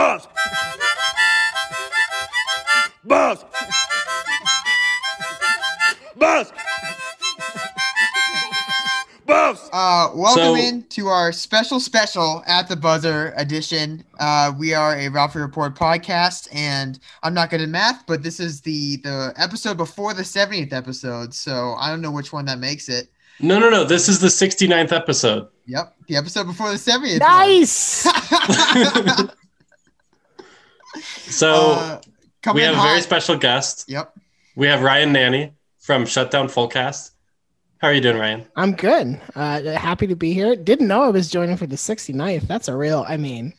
Boss. Boss. Boss. Boss. Uh, welcome So- in to our special special at the buzzer edition. Uh, we are a Ralphie Report podcast, and I'm not good at math, but this is the the episode before the 70th episode, so I don't know which one that makes it. No, no, no. This is the 69th episode. Yep, the episode before the 70th. one. Nice. So Uh, coming we in have a very special guest. Yep. We have Ryan Nanni from Shutdown Fullcast. How are you doing, Ryan? I'm good. Uh, happy to be here. Didn't know I was joining for the 69th. That's a real. I mean,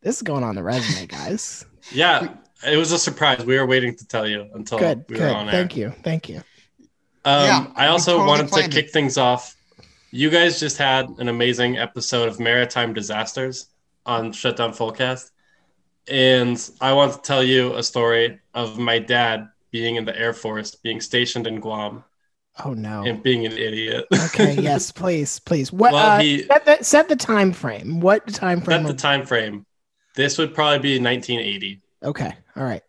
this is going on the resume, guys. Yeah, it was a surprise. We were waiting to tell you until good. we were on air. Thank you. Thank you. Um, Yeah, I also totally wanted to planned kick it. things off. You guys just had an amazing episode of maritime disasters on Shutdown Fullcast, and I want to tell you a story of my dad being in the Air Force, being stationed in Guam, Oh no. and being an idiot. Okay. yes. Please. Please. What? Well, uh, he- set, the, set the time frame. What time frame? Set the time frame. This would probably be 1980. okay. All right.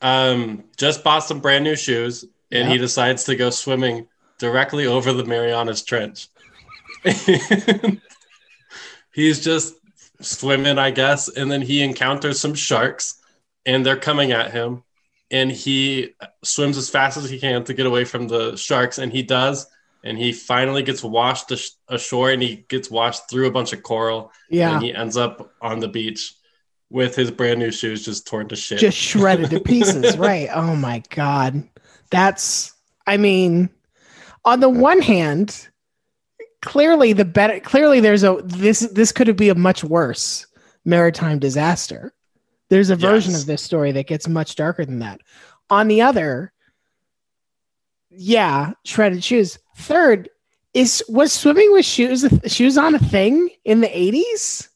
Um, just bought some brand new shoes, and he decides to go swimming directly over the Marianas Trench. He's just swimming, I guess, and then he encounters some sharks, and they're coming at him, and he swims as fast as he can to get away from the sharks, and he does, and he finally gets washed ash- ashore, and he gets washed through a bunch of coral, Yeah. and he ends up on the beach with his brand new shoes just torn to shit. Just shredded to pieces. right. Oh my god. That's. I mean, on the one hand, clearly the better. Clearly, there's a this. This could be a much worse maritime disaster. There's a version Yes. of this story that gets much darker than that. On the other, yeah, shredded shoes. Third, is was swimming with shoes shoes on a thing in the 80s?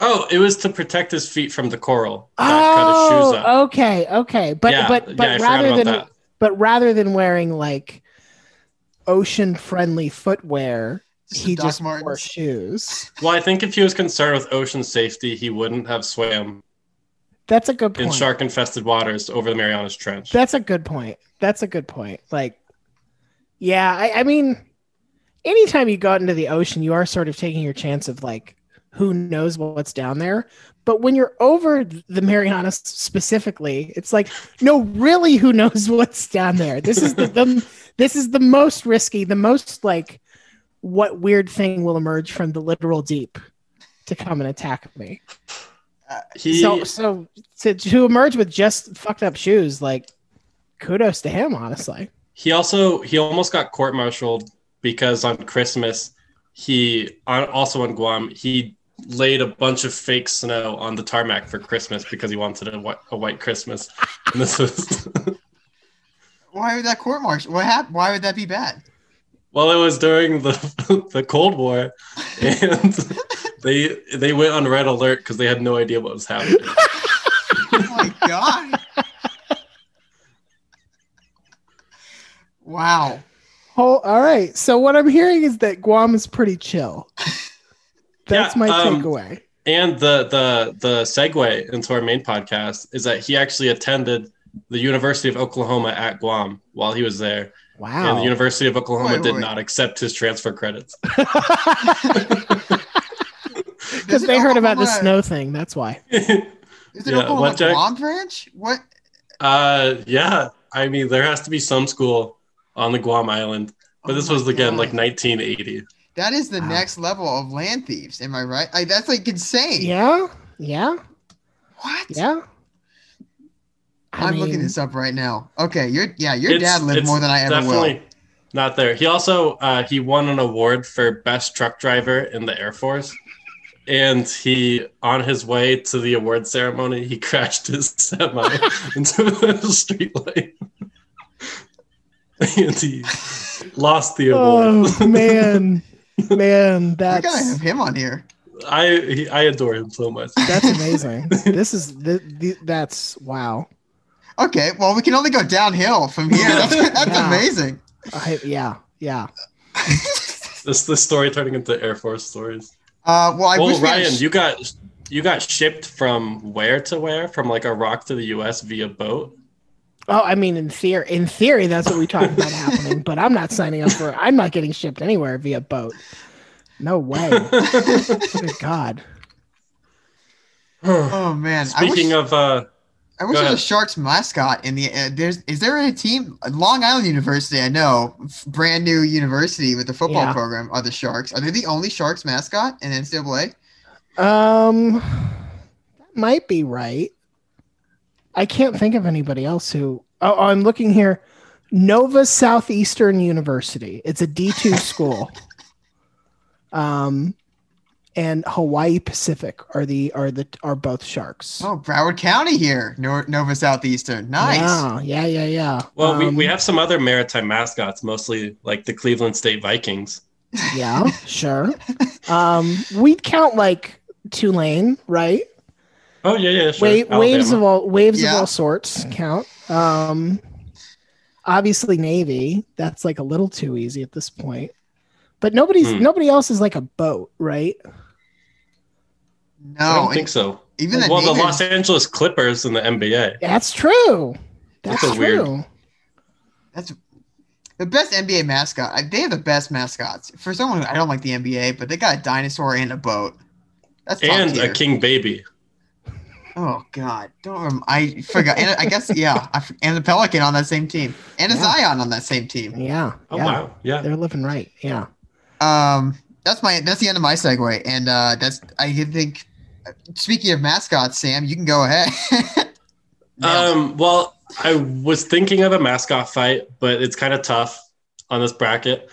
Oh, it was to protect his feet from the coral. Oh, okay, okay. But Yeah, but but forgot rather than that. but rather than wearing like ocean friendly footwear, Just he the Doc just wore shoes. Well, I think if he was concerned with ocean safety, he wouldn't have swam That's a good in point. shark infested waters over the Marianas Trench. That's a good point. That's a good point. Like, yeah, I, I mean, anytime you go out into the ocean, you are sort of taking your chance of like, who knows what's down there. But when you're over the Marianas specifically, it's like, no, really, who knows what's down there? This is the, the this is the most risky, the most like, what weird thing will emerge from the literal deep to come and attack me? Uh, he, so so to, to emerge with just fucked up shoes, like kudos to him, honestly. he also he almost got court martialed because on Christmas he also on Guam he laid a bunch of fake snow on the tarmac for Christmas because he wanted a, whi- a white Christmas. And this was Why would that court martial? What happened? Why would that be bad? Well, it was during the the Cold War, and they they went on red alert because they had no idea what was happening. Oh my god! wow. Oh, all right. So what I'm hearing is that Guam is pretty chill. That's Yeah, my um, takeaway. And the the the segue into our main podcast is that he actually attended the University of Oklahoma at Guam while he was there, and the University of Oklahoma Wait, did wait. not accept his transfer credits. Because they heard about the snow thing. That's why. Is it Yeah, Oklahoma what, Jack? Guam branch? What? uh, yeah, I mean there has to be some school on the Guam island, but Oh this was again God. like 1980. That is the Wow. next level of land thieves. Am I right? Like, that's like insane. Yeah. Yeah. What? Yeah. I I'm looking this up right now. Okay, your yeah, your dad lived more than I ever will. Not there. He also uh, he won an award for best truck driver in the Air Force, and he on his way to the award ceremony he crashed his semi into the street light, and he lost the award. Oh man, man, We that's gotta have him on here. I he, I adore him so much. that's amazing. this is th- th- that's wow. Okay, well we can only go downhill from here. That's, that's Yeah. amazing. I, yeah, yeah. This the story turning into Air Force stories. Uh, well, I well, wish we Ryan, sh- you got you got shipped from where to where? From like Iraq to the U.S. via boat? Oh, I mean, in theory, in theory, that's what we talked about happening. But I'm not signing up for. I'm not getting shipped anywhere via boat. No way. Good God. Oh man! I wish, Speaking of, uh, I wish go there was a. Sharks mascot in the. Uh, there's is there a team? Long Island University, I know, f- brand new university with the football Yeah. program are the Sharks. Are they the only Sharks mascot in NCAA? Um, that might be right. I can't think of anybody else who. Oh, I'm looking here. Nova Southeastern University. It's a D2 school. Um, and Hawaii Pacific are the are the are both sharks. Oh, Broward County here, Nor- Nova Southeastern. Nice. Yeah, yeah, yeah, yeah. well, we, Um, we have some other maritime mascots, mostly like the Cleveland State Vikings. Yeah, sure. Um, we'd count like Tulane, right? Oh yeah, yeah, sure. Wa- waves of all waves Yeah. of all sorts count. Um, obviously Navy. That's like a little too easy at this point. But nobody's Hmm. nobody else is like a boat, right? No, I don't think so. even the well, the Los Angeles Clippers in the NBA. That's true. That's, That's a weird- true. That's the best NBA mascot. They have the best mascots. For someone who I don't like the NBA, but they got a dinosaur and a boat. That's and tier. a king baby. Oh God, don't rem- I forgot? And I guess yeah, I, f- and the Pelican on that same team, and a Yeah. Zion on that same team. Yeah. Oh yeah. wow, yeah. They're living right. Yeah. Um, that's my that's the end of my segue, and uh, that's I think. Speaking of mascots, Sam, you can go ahead. Um, well, I was thinking of a mascot fight, but it's kind of tough on this bracket.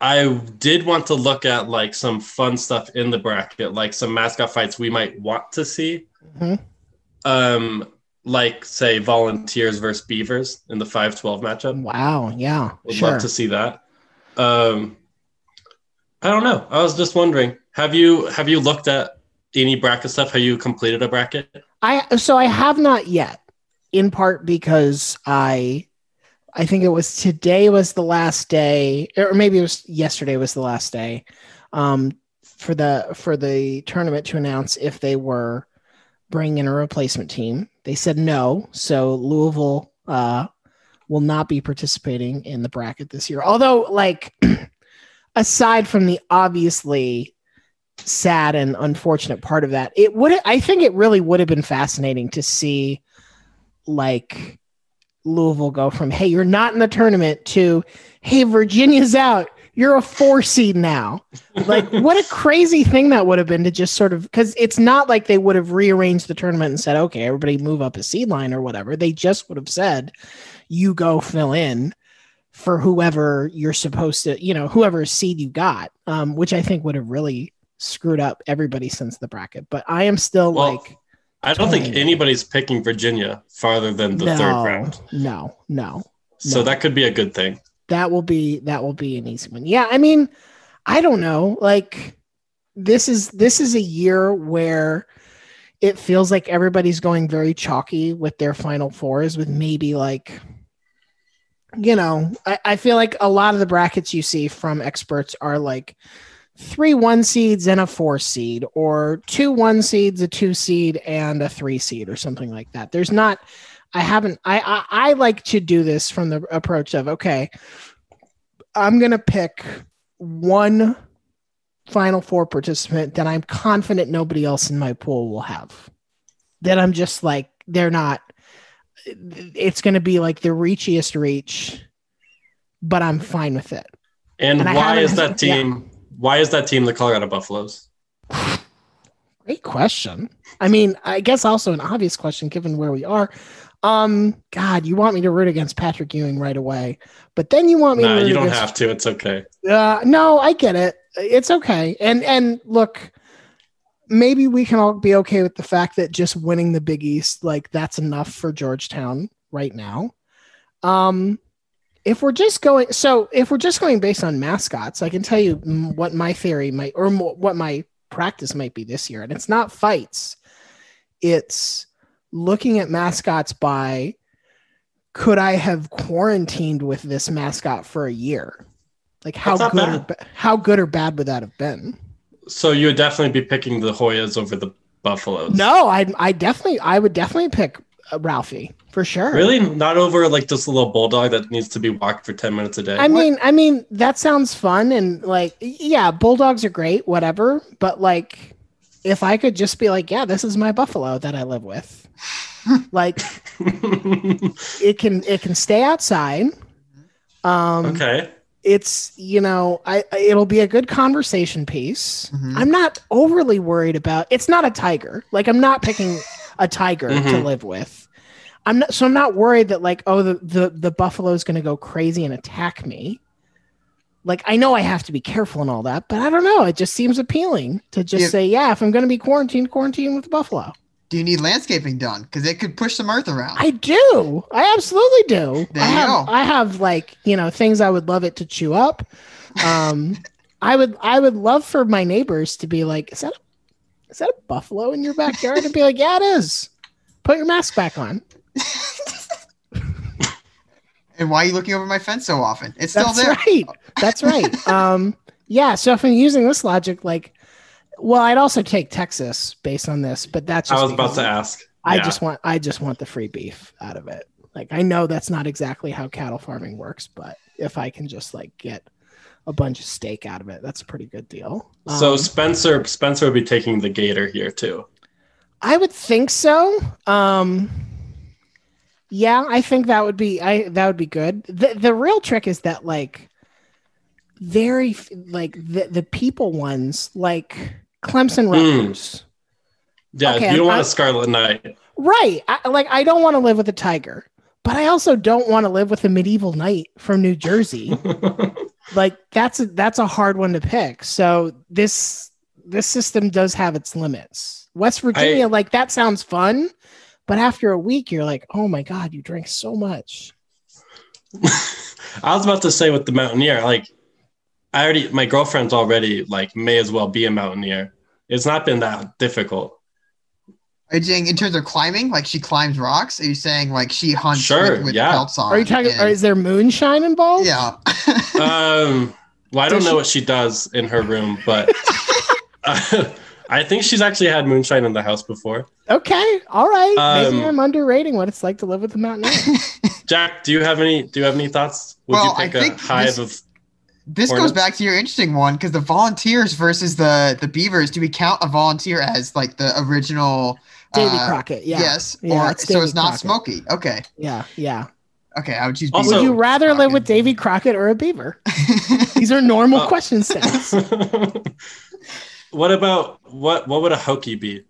I did want to look at like some fun stuff in the bracket, like some mascot fights we might want to see. Mhm. Um, like say volunteers versus beavers in the 5-12 matchup. Wow. Yeah. Would sure. love to see that. Um, I don't know. I was just wondering. Have you have you looked at any bracket stuff? Have you completed a bracket? I so I have not yet, in part because I I think it was today was the last day, or maybe it was yesterday was the last day, um, for the for the tournament to announce if they were bringing in a replacement team. They said no, so Louisville uh, will not be participating in the bracket this year. Although, like, aside from the obviously sad and unfortunate part of that, it would I think it really would have been fascinating to see like Louisville go from hey you're not in the tournament to hey Virginia's out. You're a four seed now. Like what a crazy thing that would have been to just sort of because it's not like they would have rearranged the tournament and said okay everybody move up a seed line or whatever. They just would have said you go fill in for whoever you're supposed to you know whoever seed you got um, which i think would have really screwed up everybody since the bracket but i am still Well, like I don't think anybody's picking Virginia farther than the no, third round. no no So No. that could be a good thing. that will be that will be an easy one. Yeah, I mean, I don't know. Like this is this is a year where it feels like everybody's going very chalky with their final fours with maybe like you know, I, I feel like a lot of the brackets you see from experts are like three one seeds and a four seed, or two one seeds, a two seed, and a three seed, or something like that. There's not I haven't I I, I like to do this from the approach of okay, I'm gonna pick one final four participant that I'm confident nobody else in my pool will have. That I'm just like they're not. It's gonna be like the reachiest reach, but I'm fine with it. And, And why is that yeah. Why is that team the Colorado Buffaloes? Great question. I mean, I guess also an obvious question given where we are. Um, God, you want me to root against Patrick Ewing right away, but then you want me Nah, to root you don't against have to. It's okay. Uh, no, I get it. It's okay. And and look, maybe we can all be okay with the fact that just winning the Big East, like that's enough for Georgetown right now. Um, if we're just going, so if we're just going based on mascots, I can tell you what my theory might, or what my practice might be this year, and it's not fights. It's looking at mascots by could I have quarantined with this mascot for a year? Like how good or bad. how good or bad would that have been? So you would definitely be picking the Hoyas over the buffaloes. No, I I definitely I would definitely pick Ralphie for sure. Really? Not over like just a little bulldog that needs to be walked for 10 minutes a day? I mean, I mean that sounds fun and like yeah, bulldogs are great, whatever. But like, if I could just be like, yeah, this is my buffalo that I live with, like it can it can stay outside. Um, okay. it's you know I I- it'll be a good conversation piece. Mhm. I'm not overly worried about. It's not a tiger. Like I'm not picking a tiger to Mhm. live with. I'm not so I'm not worried that like oh the the the buffalo's going to go crazy and attack me. Like I know I have to be careful and all that, but I don't know. It just seems appealing to just Yeah. say yeah. If I'm going to be quarantined, quarantine with the buffalo. Do you need landscaping done? Because it could push some earth around. I do. I absolutely do. There I have go. I have like, you know, things I would love it to chew up. Um I would I would love for my neighbors to be like, is that a, is that a buffalo in your backyard? And be like, yeah, it is. Put your mask back on. and why are you looking over my fence so often? It's still That's there. right. That's right. Um yeah, so if I'm using this logic, like well, I'd also take Texas based on this, but that's just I was about to ask. I Yeah. just want I just want the free beef out of it. Like I know that's not exactly how cattle farming works, but if I can just like get a bunch of steak out of it, that's a pretty good deal. So Um, Spencer Spencer would be taking the gator here too. I would think so. Um yeah, I think that would be I that would be good. The the real trick is that like very like the the people ones like Clemson Hmm. Rutgers. Yeah, Okay, you don't want a Scarlet Knight. Right. I, like I don't want to live with a tiger, but I also don't want to live with a medieval knight from New Jersey. like that's a, that's a hard one to pick. So this this system does have its limits. West Virginia, like that sounds fun, but after a week, you're like, oh my god, you drink so much. I was about to say with the Mountaineer, like I already my girlfriend's already like may as well be a Mountaineer. It's not been that difficult. Are you saying in terms of climbing, like she climbs rocks? Are you saying like she hunts Sure, with, with yeah. pelts on? Are you talking? and- Or is there moonshine involved? yeah. Um, well, I don't Does know she- what she does in her room, but I think she's actually had moonshine in the house before. Okay. All right. Maybe Um, I'm underrating what it's like to live with a mountaineer. Jack, do you have any? Do you have any thoughts? Would Well, you I pick a think hive this- of? This goes back to your interesting one because the volunteers versus the the beavers. Do we count a volunteer as like the original? Davy uh, Crockett. Yeah. Yes. Yeah, or it's so it's not Crockett. Smoky. Okay. Yeah. Yeah. Okay. I would choose. Also- Would you rather live with Davy Crockett or a beaver? These are normal Oh. question sets. what about what? What would a hokey be?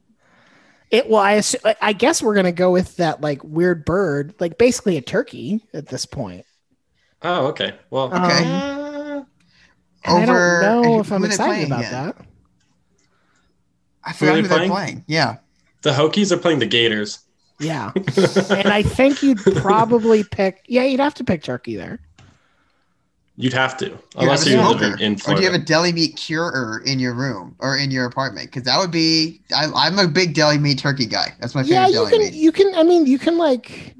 It well, I assu- I guess we're gonna go with that like weird bird, like basically a turkey at this point. Oh, okay. Well, Okay. uh, And I don't know if I'm excited about again? that. I forgot they who they're playing? playing. Yeah. The Hokies are playing the Gators. Yeah, and I think you'd probably pick. Yeah, you'd have to pick turkey there. You'd have to, You unless have a you live smoker. in, in Or do you have a deli meat curer in your room or in your apartment? Because that would be. I, I'm a big deli meat turkey guy. That's my favorite Yeah, you deli can. meat. You can. I mean, you can like.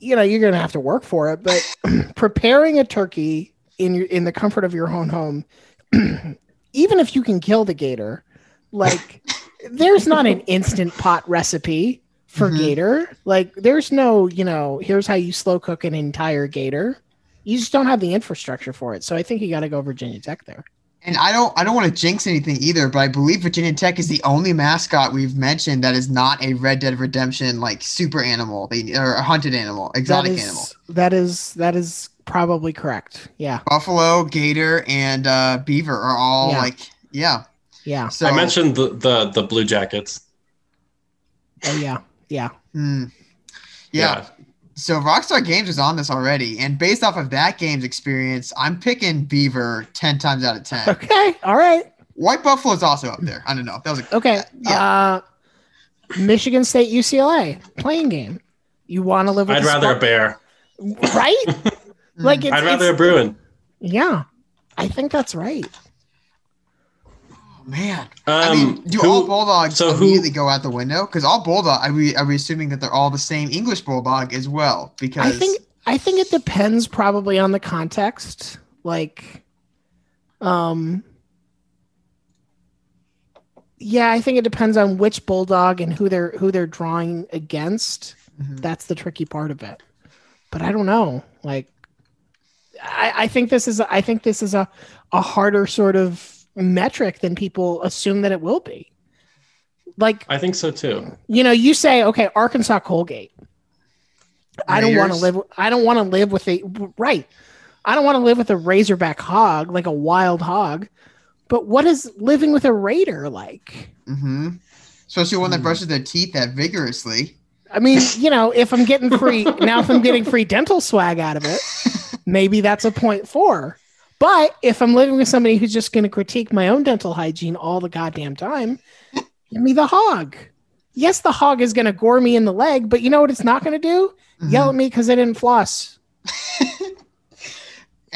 You know, you're gonna have to work for it, but preparing a turkey in your in the comfort of your own home, even if you can kill the gator, like there's not an instant pot recipe for Mhm. gator. Like there's no, you know, here's how you slow cook an entire gator. You just don't have the infrastructure for it. So I think you got to go Virginia Tech there. And I don't I don't want to jinx anything either, but I believe Virginia Tech is the only mascot we've mentioned that is not a Red Dead Redemption like super animal, they, or a hunted animal, exotic that is, animal. That is that is probably correct. Yeah. Buffalo, gator, and uh, beaver are all Yeah. like yeah. Yeah. So I mentioned the, the the Blue Jackets. Oh yeah. Yeah. hmm. yeah. So Rockstar Games is on this already, and based off of that game's experience, I'm picking Beaver ten times out of ten. Okay. All right. White Buffalo is also up there. I don't know. That was a, Okay. Yeah. Uh Michigan State UCLA playing game. You want to live with I'd the rather a bear. right? like it's, I'd rather a Bruin. yeah. I think that's right. Man. Um, I mean, do who- all bulldogs so who- immediately go out the window? Because all bulldog, are we are we assuming that they're all the same English bulldog as well? Because I think I think it depends probably on the context. Like um yeah, I think it depends on which bulldog and who they're who they're drawing against. Mhm. That's the tricky part of it. But I don't know. Like, I, I think this is I think this is a a harder sort of metric than people assume that it will be. Like I think so too. you know, you say, okay, Arkansas Colgate. I don't want to Raiders? live. I don't want to live with a right. I don't want to live with a Razorback hog, like a wild hog. But what is living with a Raider like? Mm-hmm. Especially one that Hmm. brushes their teeth that vigorously. I mean, you know, if I'm getting free now, if I'm getting free dental swag out of it, maybe that's a point four. But if I'm living with somebody who's just going to critique my own dental hygiene all the goddamn time, give me the hog. Yes, the hog is going to gore me in the leg, but you know what it's not going to do? Mhm. Yell at me because I didn't floss.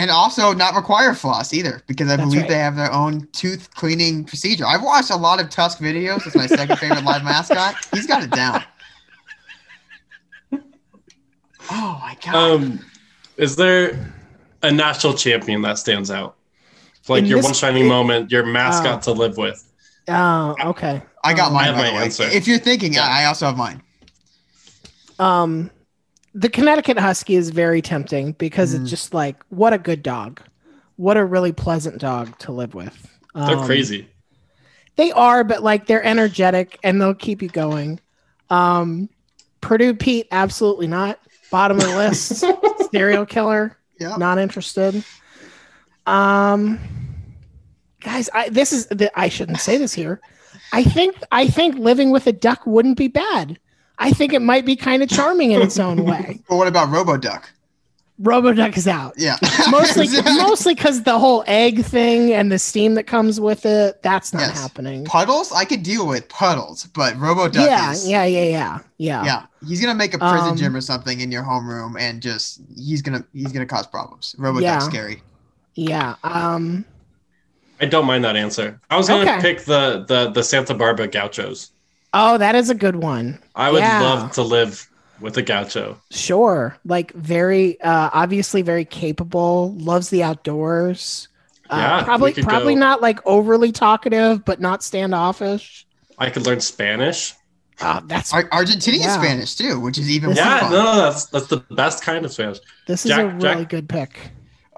And also not require floss either, because I That's believe right. they have their own tooth cleaning procedure. I've watched a lot of Tusk videos. It's my second favorite live mascot. He's got it down. Oh my god. Um, is there a national champion that stands out? Like In your this- one shining it- moment, your mascot to live with. Oh, okay. I got um, mine. I have by my way. answer. If you're thinking, Yeah. I I also have mine. Um, the Connecticut Husky is very tempting because Mm. it's just like, what a good dog. What a really pleasant dog to live with. They're Um, crazy. They are, but like they're energetic and they'll keep you going. Um, Purdue Pete, absolutely not. Bottom of the list. Serial killer, Yeah. not interested. Um, guys, I this is the, I shouldn't say this here. I think I think living with a duck wouldn't be bad. I think it might be kind of charming in its own way. But what about RoboDuck? RoboDuck is out. Yeah. Mostly, mostly because the whole egg thing and the steam that comes with it, that's not Yes. happening. puddles. I could deal with puddles, but RoboDuck Yeah, is. yeah, yeah, yeah, yeah, Yeah, he's gonna make a prison Um, gym or something in your homeroom, and just he's gonna he's gonna cause problems. RoboDuck's Yeah. scary. yeah. Um, I don't mind that answer. I was going to Okay. pick the, the the Santa Barbara Gauchos. oh, that is a good one. I would Yeah. love to live with a Gaucho. Sure, like very, uh, obviously very capable. Loves the outdoors. Uh, Yeah, probably, probably go- not like overly talkative, but not standoffish. I could learn Spanish. Uh, that's Ar- Argentinian Yeah. Spanish too, which is even more Yeah, fun. no, no, that's that's the best kind of Spanish. this is a really Jack- good pick.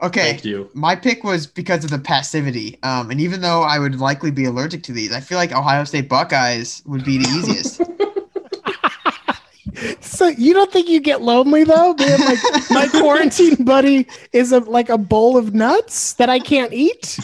Okay, Thank you. my pick was because of the passivity. Um, and even though I would likely be allergic to these, I feel like Ohio State Buckeyes would be the easiest. So you don't think you get lonely though, being like my quarantine buddy is a like a bowl of nuts that I can't eat?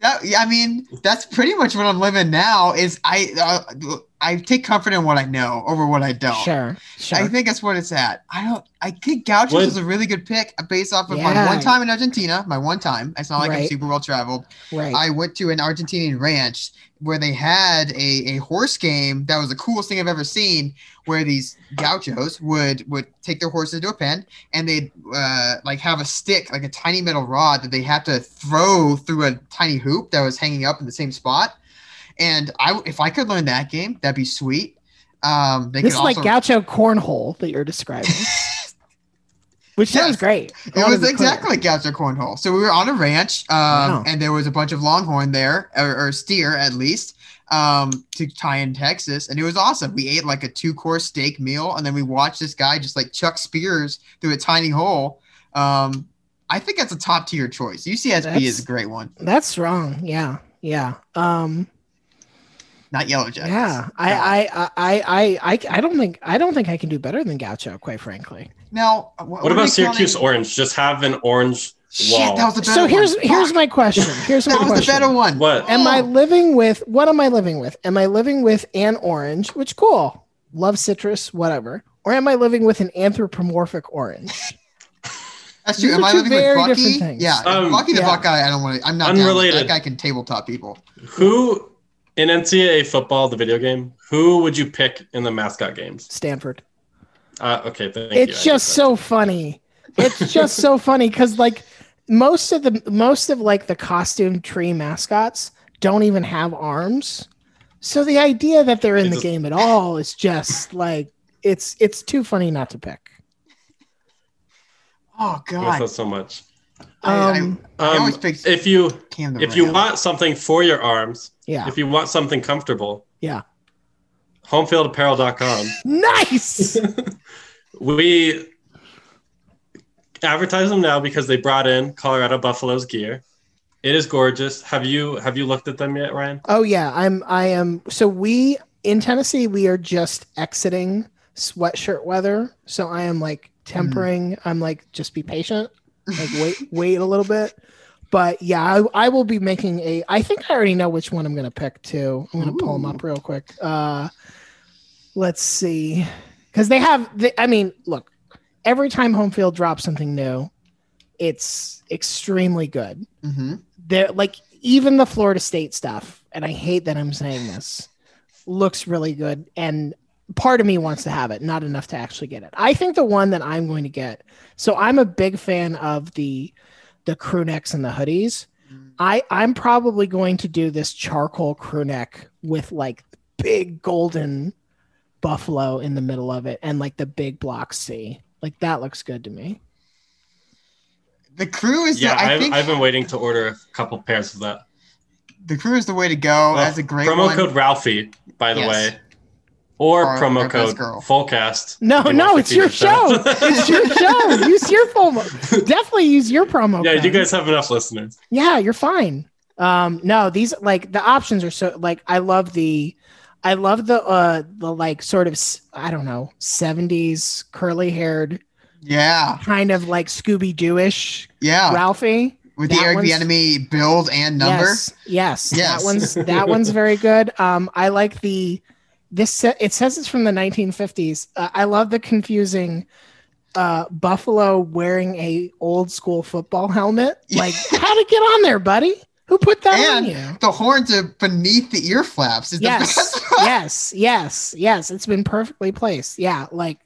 that, yeah, I mean, that's pretty much what I'm living now. Is I uh, I take comfort in what I know over what I don't. Sure, sure. I think that's what it's at. I don't. I think Gauchos Would- is a really good pick based off of my one time in Argentina. My one time. It's not like I'm super well traveled. right. I went to an Argentinian ranch where they had a, a horse game that was the coolest thing I've ever seen. Where these gauchos would would take their horses to a pen and they'd uh, like have a stick, like a tiny metal rod that they had to throw through a tiny hoop that was hanging up in the same spot. And I, if I could learn that game, that'd be sweet. Um, they this is could like also, gaucho cornhole that you're describing, which sounds great. I It was exactly like Gaucho Cornhole. So we were on a ranch, um, Wow. and there was a bunch of longhorn there, or, or steer at least, um, to tie in Texas, and it was awesome. We ate like a two course steak meal, and then we watched this guy just like chuck spears through a tiny hole. Um, I think that's a top tier choice. UCSB is a great one, That's wrong. Yeah, yeah. Um, not Yellow Jackets. yeah. I, I, I, I, I, I don't think I don't think I can do better than gaucho. Quite frankly. Now, wh- What are about Syracuse counting? Orange? Just have an orange Shit, that was the better So here's one. here's Fuck. my question. Here's my that was the better one. What? Am I living with what am I living with? Am I living with an orange, which cool, love citrus, whatever, or am I living with an anthropomorphic orange? That's true. These Am I two living with very Bucky? different things. Yeah, Um, Bucky the yeah. Buckeye. I don't want to. I'm not down Unrelated. That guy can tabletop people. Who in NCAA football, the video game, who would you pick in the mascot games? Stanford. Uh, okay, thank you. It's just so funny. It's just so funny because like most of the most of like the costume tree mascots don't even have arms. So the idea that they're in It's the just- game at all is just like it's it's too funny not to pick. Oh that. I God. that so much. I, I, Um, I Um, if you Cam the if you Ram. want something for your arms, yeah. if you want something comfortable, Yeah. homefieldapparel.com. Nice. We advertise them now because they brought in Colorado Buffaloes gear. It is gorgeous. Have you have you looked at them yet, Ryan? Oh yeah, I'm I am so we in Tennessee we are just exiting sweatshirt weather. So I am like tempering. I'm like just be patient. Like wait wait a little bit. But yeah, I, I will be making a I think I already know which one I'm gonna pick too. I'm gonna pull them up real quick. Uh let's see. Cause they have the, I mean, look, every time home field drops something new, it's extremely good hmm they're like even the Florida State stuff, and I hate that I'm saying this, looks really good. And part of me wants to have it, not enough to actually get it. I think the one that I'm going to get. So I'm a big fan of the the crew necks and the hoodies. I I'm probably going to do this charcoal crew neck with like big golden buffalo in the middle of it and like the big block C. Like that looks good to me. The crew is Yeah, the, I I've, think I've been waiting to order a couple pairs of that. the crew is the way to go. Well, That's a great promo one. code Ralphie, by the Yes. way, or, Or promo our code girl. Fullcast. No, if no, it's your show. it's your show. Use your promo. Definitely use your promo. yeah, code. you guys have enough listeners. Yeah, you're fine. Um, no, these like the options are so like I love the, I love the uh the like sort of I don't know '70s curly haired Yeah, kind of like Scooby Dooish yeah. Ralphie. With the that Eric one's- Bieniemy build and number. Yes, yes, Yes. that one's that one's very good. Um, I like the this it says it's from the 1950s. Uh, I love the confusing uh buffalo wearing a old school football helmet. Like, how to get on there, buddy? Who put that on And you? the horns are beneath the ear flaps. Is Yes, yes, yes, yes. It's been perfectly placed. Yeah, like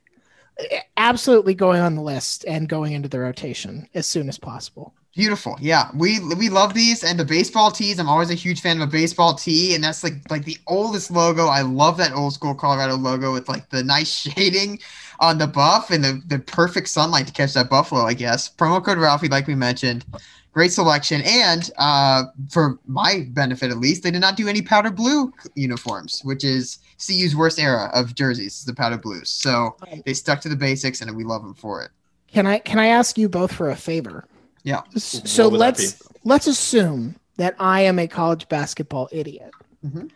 absolutely going on the list and going into the rotation as soon as possible. Beautiful. Yeah. We we love these and the baseball tees. I'm always a huge fan of a baseball tee, and that's like like the oldest logo. I love that old school Colorado logo with like the nice shading on the buff and the, the perfect sunlight to catch that buffalo, I guess. Promo code Ralphie, like we mentioned. Great selection. And uh, for my benefit at least, they did not do any powder blue uniforms, which is CU's worst era of jerseys, the powder blues. So they stuck to the basics and we love them for it. Can I can I ask you both for a favor? Yeah. So What would that let's let's assume that I am a college basketball idiot. Mhm.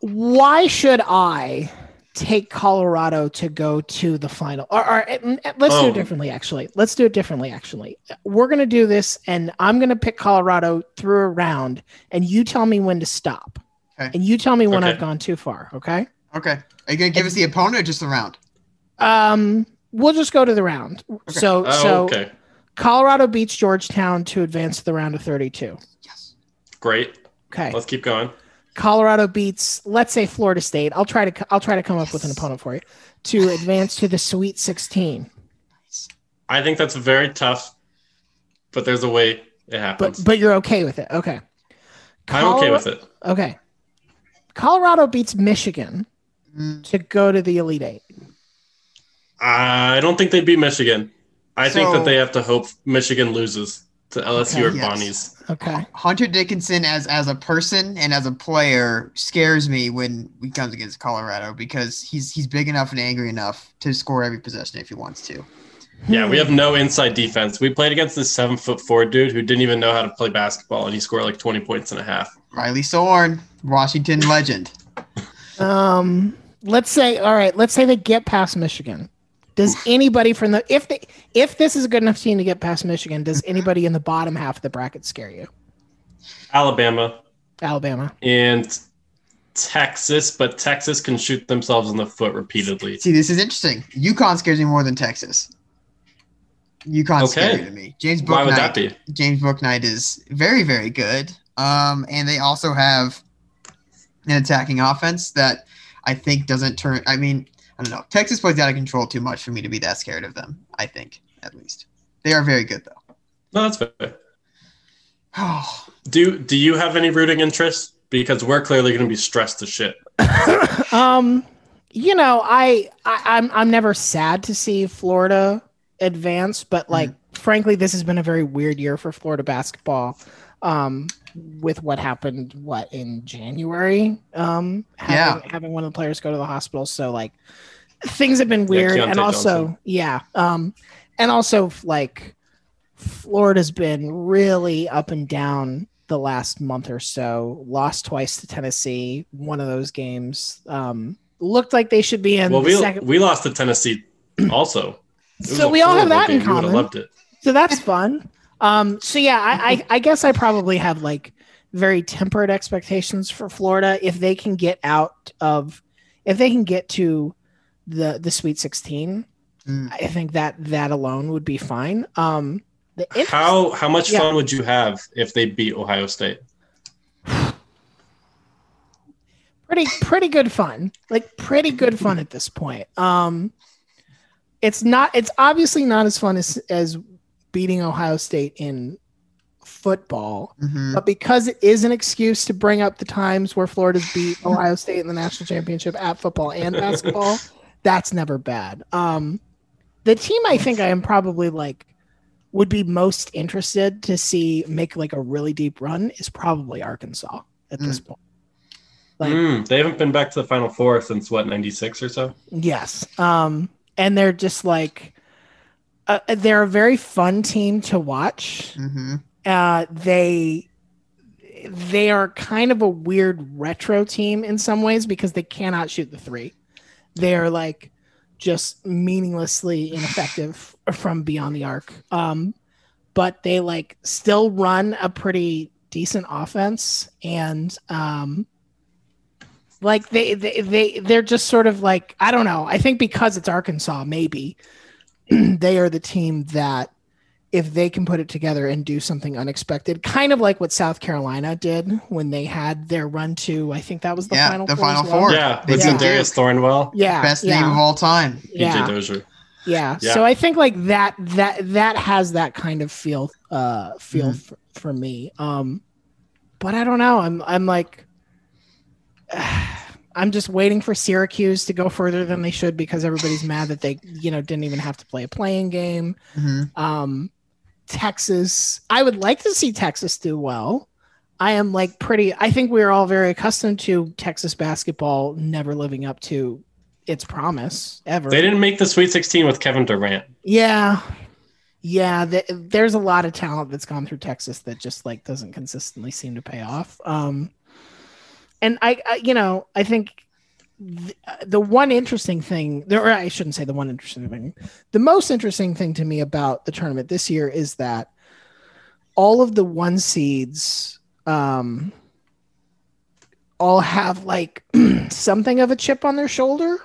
Why should I take Colorado to go to the final? Or, or mm, let's do Oh. it differently. Actually, let's do it differently. Actually, we're gonna do this, and I'm gonna pick Colorado through a round, and you tell me when to stop, Okay. and you tell me when Okay. I've gone too far. Okay. Okay. Are you going to give us the opponent or just the round? Um, we'll just go to the round. So, Oh, so okay. Colorado beats Georgetown to advance to the round of 32. Yes. Great. Okay. Let's keep going. Colorado beats, let's say Florida State. I'll try to I'll try to come up with an opponent for you to advance to the Sweet 16. I think that's very tough, but there's a way it happens. but you're okay with it. Okay. I'm okay with it. Okay. Colorado beats Michigan Mm, to go to the Elite 8. I don't think they beat Michigan. I think that they have to hope Michigan loses to LSU Okay. or Yes. Bonnies. Okay. Hunter Dickinson as as a person and as a player scares me when he comes against Colorado because he's he's big enough and angry enough to score every possession if he wants to. Yeah, Hmm. we have no inside defense. We played against this seven foot four dude who didn't even know how to play basketball, and he scored like 20 points and a half. Riley Sorn, Washington legend. Um, let's say, all right, let's say they get past Michigan. Does anybody from the if they if this is a good enough team to get past Michigan, does anybody in the bottom half of the bracket scare you? Alabama Alabama. and Texas, but Texas can shoot themselves in the foot repeatedly. See, this is interesting. UConn scares me more than Texas. UConn's Okay. scary to me. James Why would that Bouknight. be? James Bouknight is very, very good. Um, and they also have an attacking offense that I think doesn't turn. I mean, I don't know. Texas plays out of control too much for me to be that scared of them. I think, at least, they are very good though. No, that's fair. Oh, Do Do you have any rooting interest? Because we're clearly going to be stressed to shit. Um, you know, I, I I'm I'm never sad to see Florida advance, but like frankly, this has been a very weird year for Florida basketball. Um, with what happened, what in January? Um, having, having one of the players go to the hospital. So like, things have been weird, Keyontae and also, Johnson. yeah, um, and also like, Florida's been really up and down the last month or so. Lost twice to Tennessee. One of those games um, looked like they should be in well, the we second. we lost to Tennessee also. So we all have that in game. You common. Loved it. So that's fun. Um, so yeah, I, I, I guess I probably have like very tempered expectations for Florida if they can get out of if they can get to the the Sweet Sixteen. Mm. I think that that alone would be fine. Um, the interest- How how much Yeah. fun would you have if they beat Ohio State? pretty pretty good fun like pretty good fun at this point um it's not it's obviously not as fun as as beating ohio state in football Mhm. but because it is an excuse to bring up the times where florida's beat ohio state in the national championship at football and basketball that's never bad um the team i think i am probably like would be most interested to see make like a really deep run is probably arkansas at this point like Mm, they haven't been back to the Final Four since what ninety six or so. Yes. Um, and they're just like, uh, they're a very fun team to watch. Mhm. Uh, they, they are kind of a weird retro team in some ways because they cannot shoot the three. They are like just meaninglessly ineffective from beyond the arc. Um, but they like still run a pretty decent offense and um like they, they they they're just sort of like I don't know. I think because it's Arkansas, maybe they are the team that if they can put it together and do something unexpected, kind of like what South Carolina did when they had their run to I think that was the Yeah, final the four as Final well. Four. Yeah, They with beat Darius Thornwell, Yeah, Best yeah, name of all time. yeah. Dozier. Yeah. Yeah. So I think like that that that has that kind of feel uh feel Mhm. for, for me. Um but I don't know. I'm I'm like I'm just waiting for Syracuse to go further than they should because everybody's mad that they, you know, didn't even have to play a playing game. Mhm. Um Texas, I would like to see Texas do well. I am like pretty I think we're all very accustomed to Texas basketball never living up to its promise ever. They didn't make the Sweet Sixteen with Kevin Durant. Yeah. Yeah, th- there's a lot of talent that's gone through Texas that just like doesn't consistently seem to pay off. Um and I, I you know, I think th- the one interesting thing, or I shouldn't say the one interesting thing. The most interesting thing to me about the tournament this year is that all of the one seeds um all have like something of a chip on their shoulder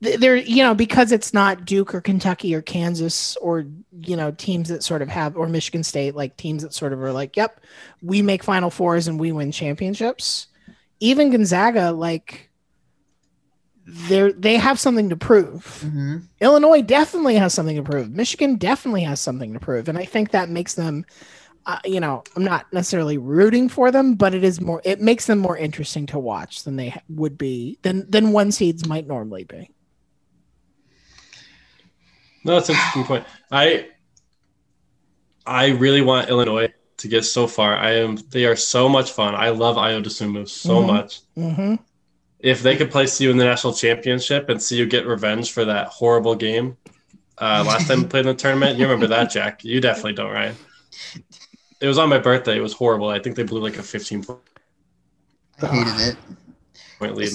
they're you know because it's not Duke or Kentucky or Kansas or you know teams that sort of have or Michigan State like teams that sort of are like yep we make final fours and we win championships even Gonzaga like they're they have something to prove Mhm. Illinois definitely has something to prove Michigan definitely has something to prove and I think that makes them uh, you know I'm not necessarily rooting for them but it is more it makes them more interesting to watch than they would be than than one seeds might normally be No, that's an interesting point. I I really want Illinois to get so far. I am they are so much fun. I love Ayo Dosunmu so Mhm. much. mm-hmm. If they could place you in the national championship and see you get revenge for that horrible game uh, last time we played in the tournament, you remember that, Jack? You definitely don't, Ryan. It was on my birthday. It was horrible. I think they blew like a 15 point I hated it. Point lead.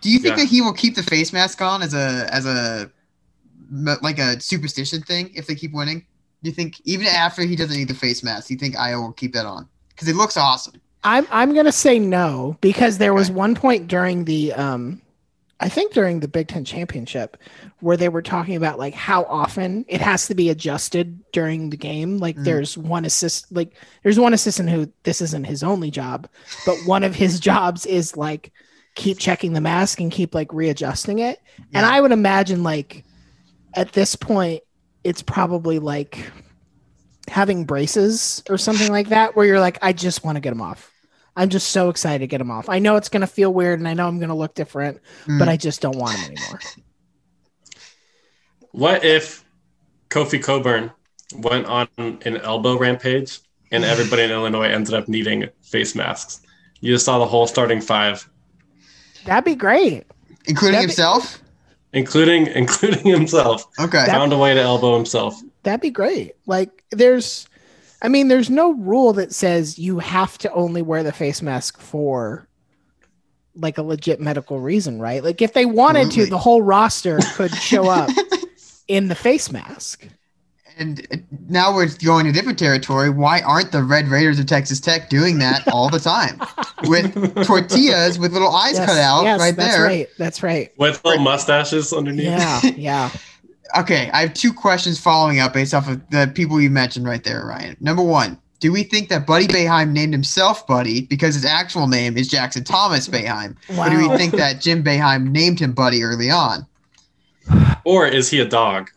Do you think Yeah. that he will keep the face mask on as a as a like a superstition thing if they keep winning? Do you think even after he doesn't need the face mask, do you think Ayo will keep that on? Because it looks awesome. I'm I'm gonna say no because there was one point during the um I think during the Big Ten championship where they were talking about like how often it has to be adjusted during the game. Like Mm. there's one assist like there's one assistant who this isn't his only job, but one of his jobs is like keep checking the mask and keep like readjusting it. And I would imagine like at this point it's probably like having braces or something like that where you're like I just want to get them off. I'm just so excited to get them off. I know it's going to feel weird and I know I'm going to look different, Mm. but I just don't want them anymore. What if Kofi Cockburn went on an elbow rampage, and everybody in Illinois ended up needing face masks. You just saw the whole starting five, That'd be great. including That'd be- himself. Including including himself. Okay. Found a way to elbow himself. That'd be great. Like there's I mean, there's no rule that says you have to only wear the face mask for like a legit medical reason, right? Like if they wanted Absolutely. to, the whole roster could show up in the face mask. And uh, now we're going to different territory. Why aren't the Red Raiders of Texas Tech doing that all the time with tortillas with little eyes Yes, cut out yes, right that's there? right. That's right. With little mustaches underneath. Yeah, yeah. Okay, I have two questions following up based off of the people you mentioned right there, Ryan. Number one, do we think that Buddy Boeheim named himself Buddy because his actual name is Jackson Thomas Boeheim? Or do we think that Jim Boeheim named him Buddy early on? Or is he a dog?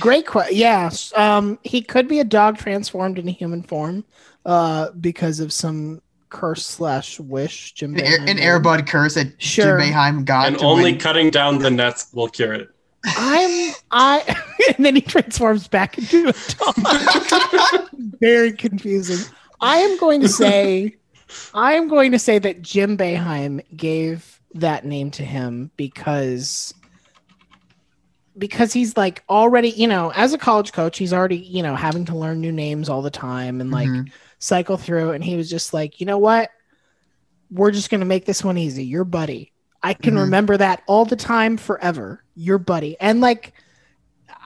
Great question. Yes, um, he could be a dog transformed into human form, uh, because of some curse slash wish. Jim An, air, an. Airbud curse that Sure. Jim Boeheim got and to only win. cutting down the nets will cure it. I'm I, and then he transforms back into a dog. Very confusing. I am going to say, I am going to say that Jim Boeheim gave that name to him because because he's like already, you know, as a college coach, he's already, you know, having to learn new names all the time and like Mhm. cycle through. And he was just like, you know what? We're just gonna make this one easy. Your buddy. I can Mhm. remember that all the time forever. Your buddy. And like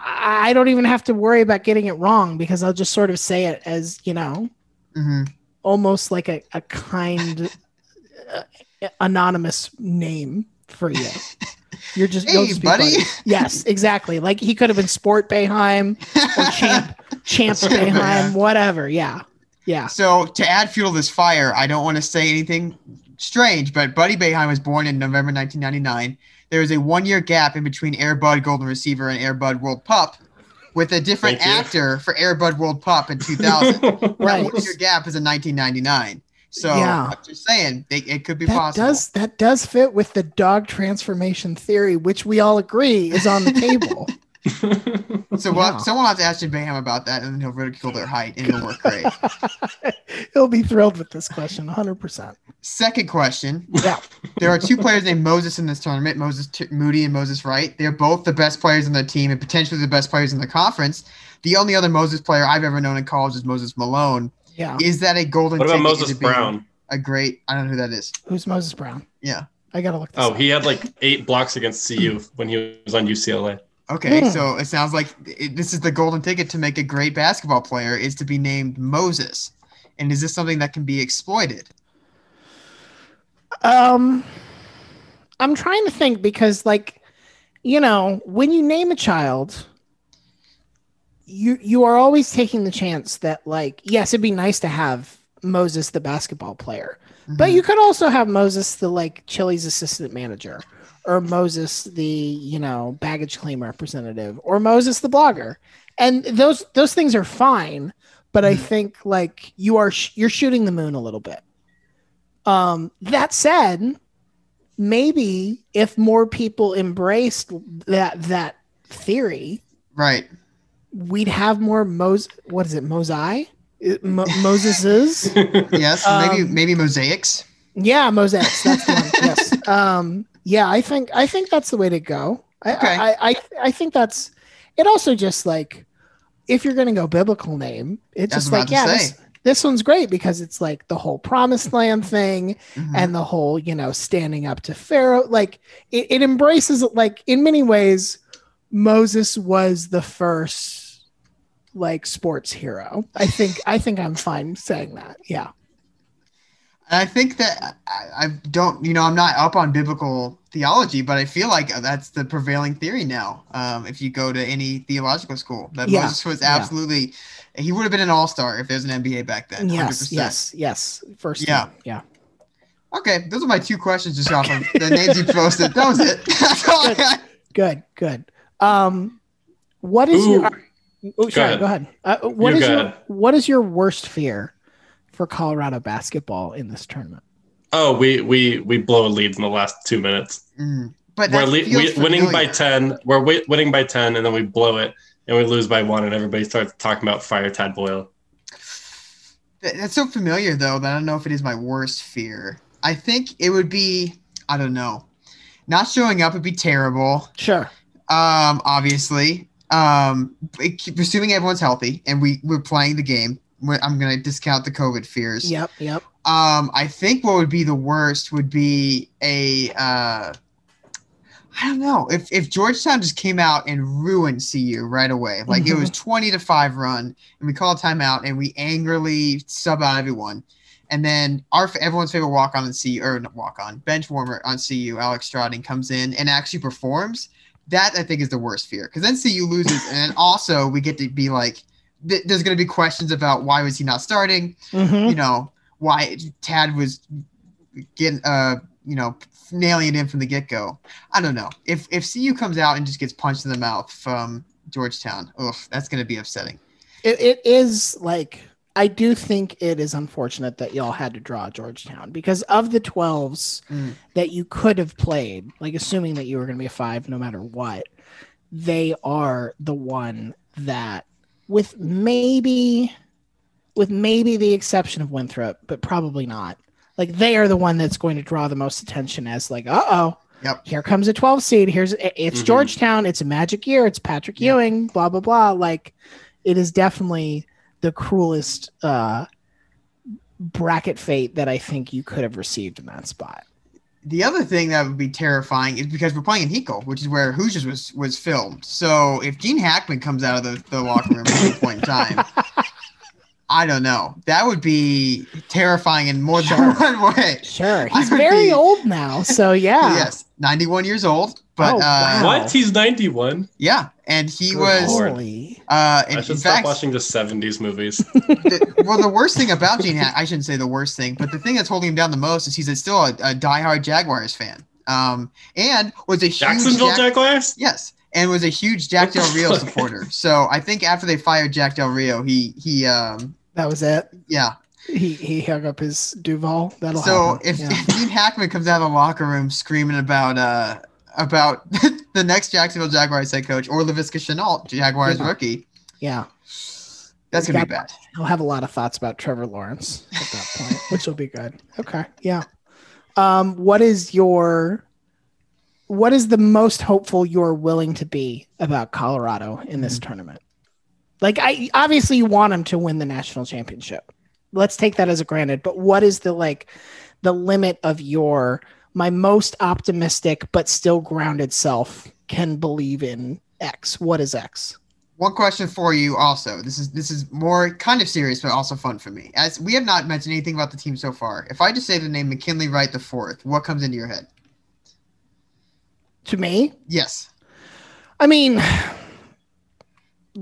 I don't even have to worry about getting it wrong because I'll just sort of say it as, you know, Mhm. almost like a, a kind uh, anonymous name for you. You're just, you'll Hey, just be buddy. Yes, exactly. Like he could have been Sport Boeheim or Champ Champ Champ Bayheim, Boeheim. whatever. Yeah. Yeah. So to add fuel to this fire, I don't want to say anything strange, but Buddy Boeheim was born in November 1999. There is a one-year gap in between Air Bud Golden Receiver and Air Bud World Pup, with a different actor for Air Bud World Pup in 2000. that Right. one-year gap is in 1999. So Yeah. I'm just saying it, it could be That possible. does that does fit with the dog transformation theory, which we all agree is on the table. So we'll, Yeah. someone will have to ask Jim Boeheim about that, and then he'll ridicule their height, and it'll work great. He'll be thrilled with this question, 100%. Second question. Yeah. There are two players named Moses in this tournament, Moses T- Moody and Moses Wright. They're both the best players in their team and potentially the best players in the conference. The only other Moses player I've ever known in college is Moses Malone. Yeah. Is that a golden what about ticket Moses Brown? A great, I don't know who that is. Who's Moses Brown? Yeah. I got to look this Oh, up. he had like eight blocks against CU when he was on UCLA. Okay, Hmm. so it sounds like it, this is the golden ticket to make a great basketball player is to be named Moses. And is this something that can be exploited? Um, I'm trying to think because, like, you know, when you name a child, you you are always taking the chance that, like, yes, it'd be nice to have Moses, the basketball player, but Mhm. you could also have Moses, the like Chili's assistant manager, or Moses, the you know baggage claim representative, or Moses, the blogger, and those those things are fine. But I Mhm. think like you are sh- you're shooting the moon a little bit. Um, that said, maybe if more people embraced that that theory, right. We'd have more Mos. What is it, Mosai? It- Mo- Moses's. Yes, maybe Um, maybe mosaics. Yeah, mosaics. That's the one. yes. Um, yeah, I think I think that's the way to go. I, Okay. I, I I think that's it. Also, just like if you're going to go biblical name, it's That's just like yeah, this, this one's great because it's like the whole promised land thing Mhm. and the whole you know standing up to Pharaoh. Like it, it embraces like in many ways, Moses was the first like sports hero. I think I think I'm fine saying that. Yeah. And I think that I, I don't, you know, I'm not up on biblical theology, but I feel like that's the prevailing theory now. Um, if you go to any theological school, that Yeah, Moses was yeah. absolutely, he would have been an all star if there's an NBA back then. Yes, 100%. yes, yes. First, Yeah. yeah. Okay, those are my two questions just off of the names you posted. That was it. That's all I got. Good, good. Um, what is Ooh. your? Oh, sorry, ahead. go ahead. Uh, what You is your ahead. what is your worst fear for Colorado basketball in this tournament? Oh, we we we blow a lead in the last two minutes. Mm, but We're le- we, winning by ten. We're wi- winning by ten, and then we blow it, and we lose by one, and everybody starts talking about fire Tad Boyle. That's so familiar though that I don't know if it is my worst fear. I think it would be I don't know. Not showing up would be terrible. Sure. Um, obviously. Um, assuming everyone's healthy and we we're playing the game, I'm gonna discount the COVID fears. Yep. Yep. Um, I think what would be the worst would be a uh, I don't know if if Georgetown just came out and ruined CU right away, like it was twenty to five run, and we call a timeout and we angrily sub out everyone, and then our everyone's favorite walk on in CU or walk on bench warmer on CU, Alex Strating comes in and actually performs. That I think is the worst fear because then CU loses, and also we get to be like, th- there's going to be questions about why was he not starting Mhm. you know why Tad was getting uh you know nailing it in from the get go. I don't know if if CU comes out and just gets punched in the mouth from Georgetown. Ugh, that's gonna be upsetting. It, it is like I do think it is unfortunate that y'all had to draw Georgetown because of the 12s Mm. that you could have played, like assuming that you were going to be a five no matter what, they are the one that, with maybe, with maybe the exception of Winthrop, but probably not. Like they are the one that's going to draw the most attention as like, uh oh, Yep. here comes a 12 seed. Here's it's Mhm. Georgetown. It's a magic year. It's Patrick Yep. Ewing. Blah blah blah. Like it is definitely the cruelest uh, bracket fate that I think you could have received in that spot. The other thing that would be terrifying is because we're playing in Hinkle, which is where Hoosiers was was filmed. So if Gene Hackman comes out of the, the locker room at any point in time, I don't know. That would be terrifying in more than Sure. one way. Sure, he's very be- old now, so yeah. Yes, 91 years old, but Oh, uh. What? He's 91. yeah, and he Good was lord. Holy. uh, in, I should stop fact, watching the 70s movies. the, well, the worst thing about Gene Hack, I shouldn't say the worst thing, but the thing that's holding him down the most is he's a, still a, a diehard Jaguars fan. Um, and was a huge Jacksonville Jack- Jaguars? yes, and was a huge Jack Del Rio supporter. So I think after they fired Jack Del Rio, he he um That was it. yeah. He he hung up his Duval. That'll so happen. if, yeah. if Gene Hackman comes out of the locker room screaming about uh about the next Jacksonville Jaguars head coach or Laviska Shenault, Jaguars Yeah. rookie, yeah, that's gonna be bad. he'll have a lot of thoughts about Trevor Lawrence at that point, which will be good. Okay, yeah. Um, what is your what is the most hopeful you're willing to be about Colorado in this tournament? Like, I obviously you want them to win the national championship. Let's take that as a granted. But what is the like the limit of your my most optimistic but still grounded self can believe in X? What is X? One question for you also. This is this is more kind of serious but also fun for me. As we have not mentioned anything about the team so far. If I just say the name McKinley Wright the fourth, what comes into your head? To me, Yes. I mean,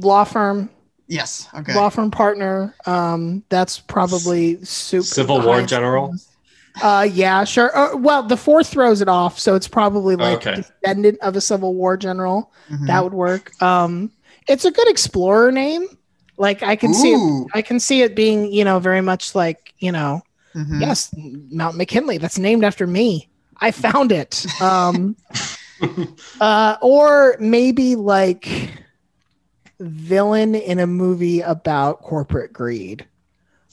law firm, Yes. Okay. law firm partner. Um, that's probably super. Civil War high- general? Uh, yeah, sure. Uh, well, the fourth throws it off, so it's probably like Okay. descendant of a Civil War general. Mhm. That would work. Um, it's a good explorer name. Like I can see it. I can see it being, you know, very much like, you know, Mhm. yes, Mount McKinley. That's named after me. I found it. Um, uh, or maybe like villain in a movie about corporate greed.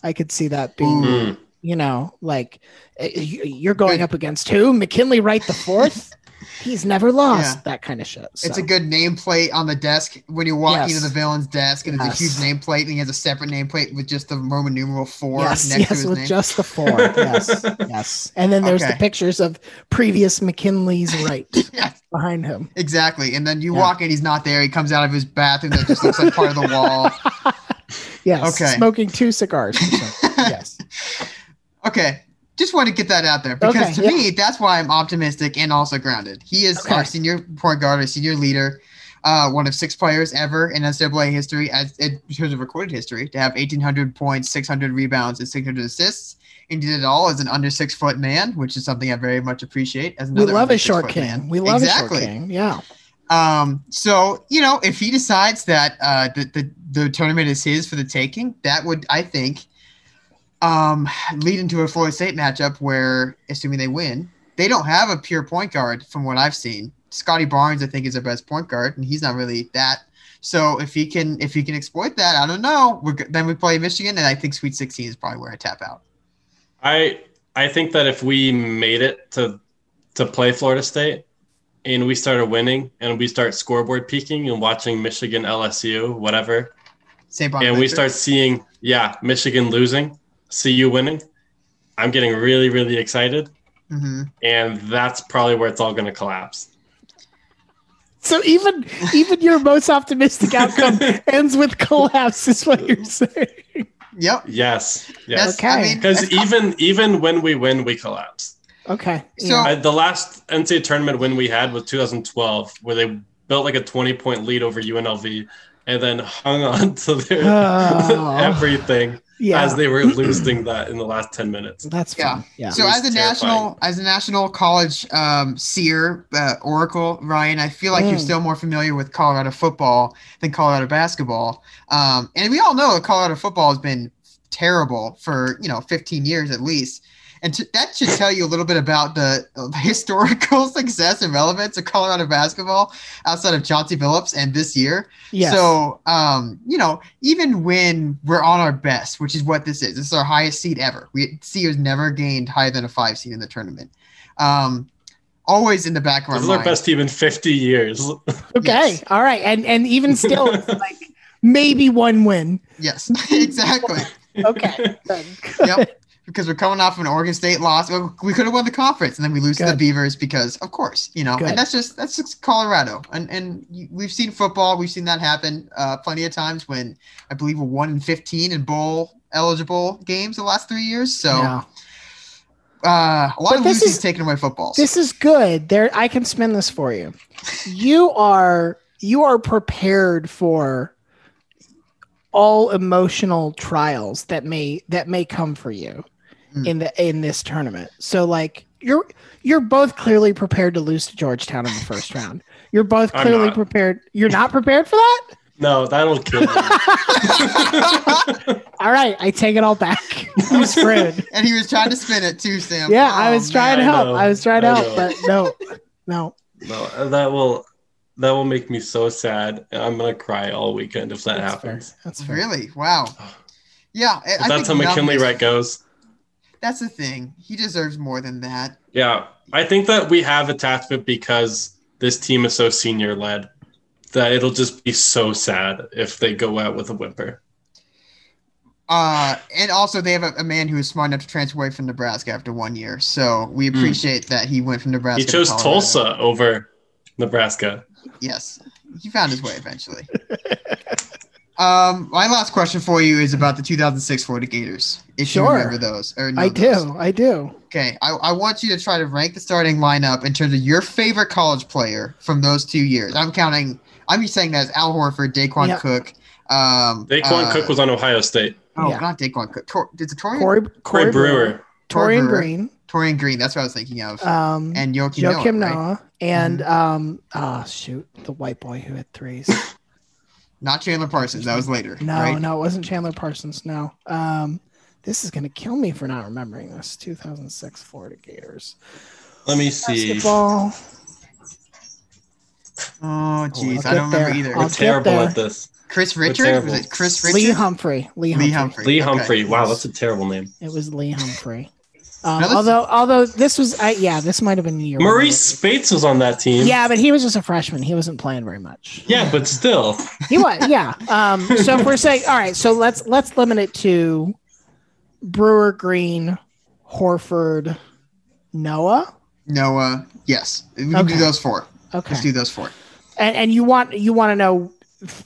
I could see that being. Hmm. you know, like uh, you're going up against who? McKinley Wright the fourth. He's never lost. Yeah. That kind of shit. It's a good nameplate on the desk when you walk Yes. into the villain's desk, and it's a huge nameplate, and he has a separate nameplate with just the Roman numeral four yes, next to yes, his with name. just the four. yes, yes. And then there's the pictures of previous McKinley's right Yes, behind him. exactly. And then you Yeah. walk in, he's not there. He comes out of his bathroom that just looks like part of the wall. Yes. Okay. Smoking two cigars. yes. Okay. Just want to get that out there because Okay, to yeah. me, that's why I'm optimistic and also grounded. He is Okay. our senior point guard, our senior leader, uh, one of six players ever in NCAA history, as in terms of recorded history, to have 1,800 points, 600 rebounds, and 600 assists. And did it all as an under six foot man, which is something I very much appreciate. As We another love a short king. man. We love exactly. a short king. Yeah. Um, so you know, if he decides that uh, the, the the tournament is his for the taking, that would, I think, um, lead into a Florida State matchup where, assuming they win, they don't have a pure point guard from what I've seen. Scottie Barnes, I think, is their best point guard, and he's not really that So if he can if he can exploit that, I don't know. We're, then we play Michigan, and I think Sweet 16 is probably where I tap out. I I think that if we made it to to play Florida State and we started winning and we start scoreboard peaking and watching Michigan LSU whatever St. and we start seeing yeah Michigan losing CU winning I'm getting really really excited Mhm. and that's probably where it's all going to collapse. So even even your most optimistic outcome ends with collapse, is what you're saying. Yep. Yes. Yes. Okay. mean, Because that's- even even when we win we collapse. Okay. So- I, the last NCAA tournament win we had was 2012, where they built like a 20 point lead over UNLV and then hung on to their Oh. everything yeah. as they were losing that in the last 10 minutes. That's Yeah. fun. Yeah. So as a terrifying. national as a national college um, seer uh, oracle, Ryan, I feel like you're Mm. still more familiar with Colorado football than Colorado basketball. Um, and we all know that Colorado football has been terrible for you know 15 years at least. And to, that should tell you a little bit about the, the historical success and relevance of Colorado basketball outside of Chauncey Billups and this year. Yes. So, um, you know, even when we're on our best, which is what this is, this is our highest seed ever. We CU has never gained higher than a five seed in the tournament. Um, always in the back of our This is our best team in 50 years. okay. yes. All right. And and even still, like maybe one win. Yes, exactly. Okay. Good. yep. Because we're coming off an Oregon State loss. We could have won the conference, and then we lose to the Beavers because, of course, you know, Good. and that's just that's just Colorado, and and we've seen football, we've seen that happen uh, plenty of times when I believe we're one in fifteen in bowl eligible games the last three years. So Yeah. uh, a lot But of this losing is- taking away footballs. This is good. There I can spin this for you. You are you are prepared for all emotional trials that may that may come for you Mm. in the in this tournament. So like you're you're both clearly prepared to lose to Georgetown in the first round. You're both clearly prepared. You're not prepared for that? no, that'll kill me. All right, I take it all back. I'm screwed. and he was trying to spin it too, Sam. Yeah, I Oh, was trying to help. know. I was trying to I help, but no, no. no, that will that will make me so sad. I'm gonna cry all weekend if that That's fair. happens. That's fair. Really? Wow. Yeah, I, But I that's how McKinley numbness- Wright goes. That's the thing. He deserves more than that. Yeah, I think that we have attachment because this team is so senior led that it'll just be so sad if they go out with a whimper. Uh, and also they have a, a man who is smart enough to transfer away from Nebraska after one year. So we appreciate that he went from Nebraska. He chose Colorado. Tulsa over Nebraska. Yes, he found his way eventually. um, my last question for you is about the 2006 Florida Gators. If Sure. you remember those, or know I those. do. I do. Okay, I, I want you to try to rank the starting lineup in terms of your favorite college player from those two years. I'm counting. I'm just saying that as Al Horford, Daequan Yeah. Cook. Um, Daequan uh, Cook was on Ohio State. Oh, Yeah. not Daequan Cook. Tor, is it Taurean? Corey, Corey Brewer. Taurean Brewer. Green, Taurean Green. That's what I was thinking of. um, and Joakim Joakim Noah, right? Noah, and Mm-hmm. um, oh shoot, the white boy who had threes. Not Chandler Parsons. That was later. No, right? no, it wasn't Chandler Parsons. No. Um, this is gonna kill me for not remembering this. 2006 Florida Gators Let me see. basketball. Oh, jeez. I'll I don't get remember there. either. I'll We're terrible there. at this. Chris We're Richard? Was it Chris Richard? Lee Humphrey. Lee Humphrey. Lee Humphrey. Lee Okay. Humphrey. Wow, that's a terrible name. It was Lee Humphrey. Um, although, although this was, I, yeah, this might have been the year. Marreese they- Speights was on that team. Yeah, but he was just a freshman. He wasn't playing very much. Yeah, but still. He was, yeah. Um, so if we're saying, all right, so let's let's limit it to Brewer, Green, Horford, Noah. Noah. Yes. We can Okay. do those four. Okay, Let's do those four. and and you want you want to know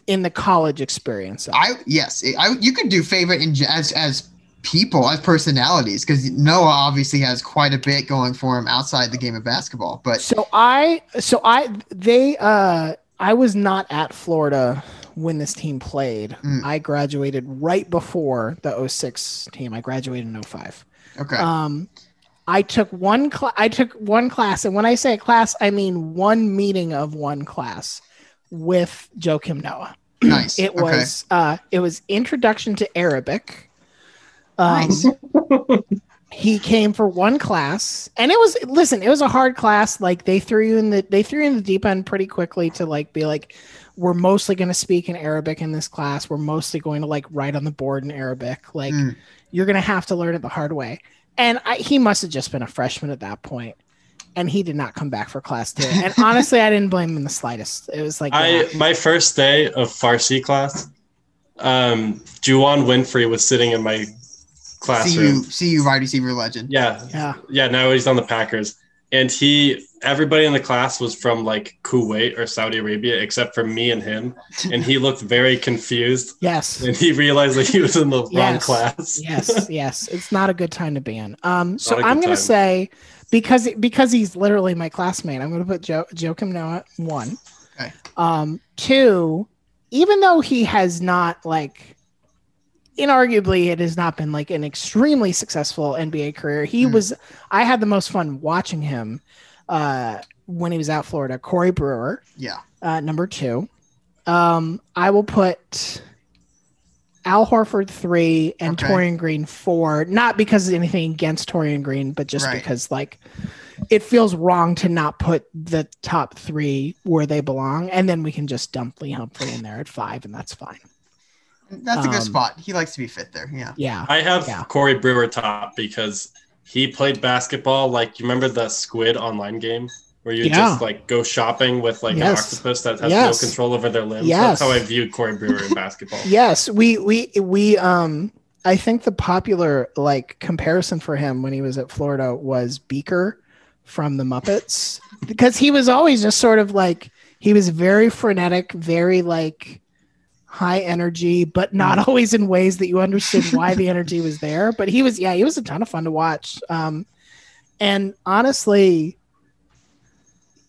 in the college experience. I yes. I you could do favorite in as as people as personalities because Noah obviously has quite a bit going for him outside the game of basketball. But So I so I they uh I was not at Florida when this team played. Mm. I graduated right before the 06 team. I graduated in 05. okay, Um I took one cl- I took one class and when I say a class I mean one meeting of one class with Joakim Noah. nice. It okay. was uh it was introduction to Arabic. Um, nice. he came for one class and it was listen it was a hard class like they threw you in the they threw you in the deep end pretty quickly to like be like we're mostly going to speak in Arabic in this class. We're mostly going to like write on the board in Arabic. Like Mm. you're going to have to learn it the hard way. And I, he must have just been a freshman at that point, and he did not come back for class two. And honestly, I didn't blame him in the slightest. It was like, I my first day of Farsi class, um, Juwann Winfree was sitting in my See classroom. you, see you, wide receiver legend. Yeah, yeah, yeah. Now he's on the Packers, and he everybody in the class was from like Kuwait or Saudi Arabia except for me and him, and he looked very confused, yes, and he realized that he was in the wrong class. yes, yes. It's not a good time to be in. Um, so Not a I'm going to say because because he's literally my classmate, I'm going to put jo- Joakim Noah one. Okay. Um, two, even though he has not like, inarguably, it has not been like an extremely successful NBA career. He Hmm. was. I had the most fun watching him uh, when he was out Florida. Corey Brewer Yeah. uh, number two. Um, I will put Al Horford three and Okay. Taurean Green four. Not because of anything against Taurean Green, but just Right. because like it feels wrong to not put the top three where they belong, and then we can just dump Lee Humphrey in there at five, and that's fine. That's a good Um, spot. He likes to be fit there. Yeah. Yeah, I have Yeah. Corey Brewer top because he played basketball. Like you remember the Squid online game where you Yeah. just like go shopping with like an octopus that has Yes. no control over their limbs. Yes. That's how I viewed Corey Brewer in basketball. Yes, we we we um I think the popular like comparison for him when he was at Florida was Beaker from the Muppets because he was always just sort of like he was very frenetic, very like high energy, but not always in ways that you understood why the energy was there. But he was yeah, he was a ton of fun to watch. Um and honestly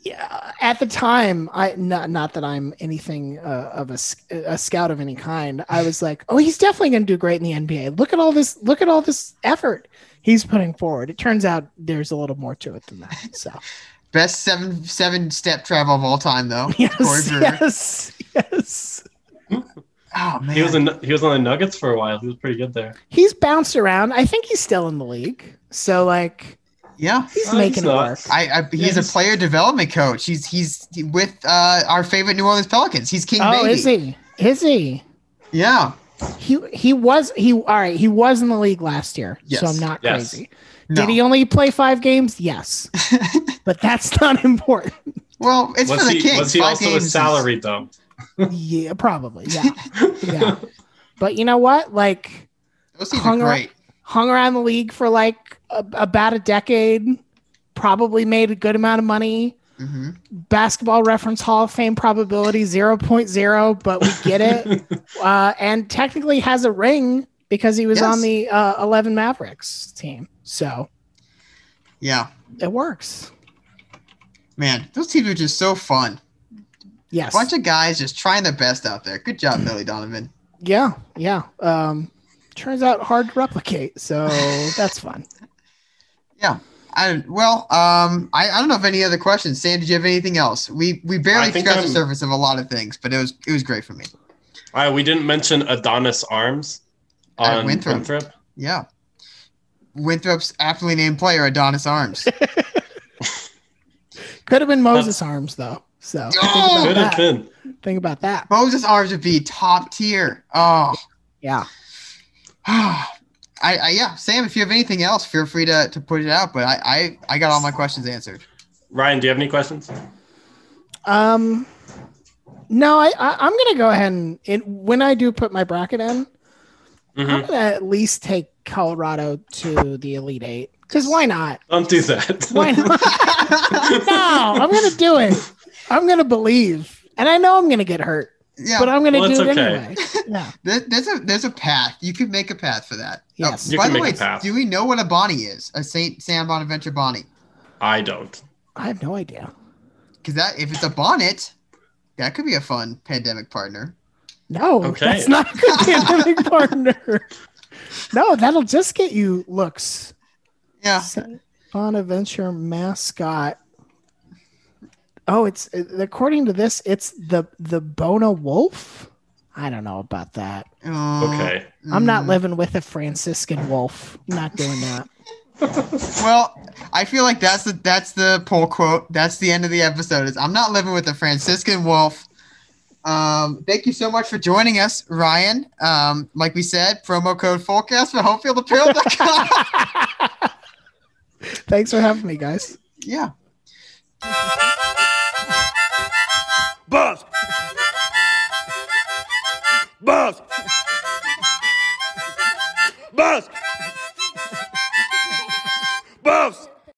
yeah, at the time, I not not that I'm anything uh, of a scout of any kind. I was like, oh, he's definitely going to do great in the NBA. Look at all this. Look at all this effort he's putting forward. It turns out there's a little more to it than that. So Best seven seven step travel of all time, though. Yes, yes, yes. Oh man. He was in, he was on the Nuggets for a while. He was pretty good there. He's bounced around. I think he's still in the league. So like yeah. he's Uh, making he's it work. I, I he's Yeah, a player development coach. He's he's with uh, our favorite New Orleans Pelicans. He's King Oh, Baby. is he? Is he? Yeah. He he was he all right. He was in the league last year, Yes. so I'm not Yes. crazy. No. Did he only play five games? Yes, but that's not important. well, it's was for the he Kings. was he Five also a games is- salary dump? Yeah, probably. Yeah, yeah. But you know what? Like hung are ar- hung around the league for like a, about a decade. Probably made a good amount of money. hmm Basketball Reference Hall of Fame probability 0.0, but we get it. uh, and technically has a ring because he was Yes. on the uh, 11 Mavericks team. So Yeah. it works. Man, those teams are just so fun. Yes. Bunch of guys just trying their best out there. Good job, Billy Donovan. yeah. Yeah. Um, turns out hard to replicate. So that's fun. Yeah. I well, um, I, I don't know if any other questions. Sam, did you have anything else? We we barely I scratched the I'm- surface of a lot of things, but it was it was great for me. All right, we didn't mention Adonis Arms At on Winthrop. Winthrop. Yeah. Winthrop's aptly named player, Adonis Arms. Could have been Moses Arms though. So think Oh! about Could that. been. Think about that. Moses Arms would be top tier. Oh. Yeah. I, I yeah, Sam, if you have anything else, feel free to, to put it out. But I, I I got all my questions answered. Ryan, do you have any questions? Um, no, I, I I'm gonna go ahead and it, when I do put my bracket in, I'm Mhm. gonna at least take Colorado to the Elite Eight because why not? Don't do that. Why not? no, I'm gonna do it. I'm gonna believe, and I know I'm gonna get hurt, yeah, but I'm gonna Well, do it okay. anyway. Yeah. there, there's a there's a path. You could make a path for that. Yes. Oh, You by can the make way, a path. do we know what a Bonnie is? A Saint Sam Bonaventure Bonnie? I don't. I have no idea. Because that if it's a bonnet, that could be a fun pandemic partner. No, Okay. that's not a good pandemic partner. No, that'll just get you looks. Yeah. Saint Bonaventure mascot. Oh, it's according to this, it's the the Bona Wolf. I don't know about that. Uh, Okay. I'm not mm. living with a Franciscan wolf. I'm not doing that. Well, I feel like that's the that's the poll quote. That's the end of the episode. Is I'm not living with a Franciscan wolf. Um, thank you so much for joining us, Ryan. Um, like we said, promo code Fullcast for homefieldapparel.com. Thanks for having me, guys. yeah. Buzz. Buzz. Buzz. Buzz.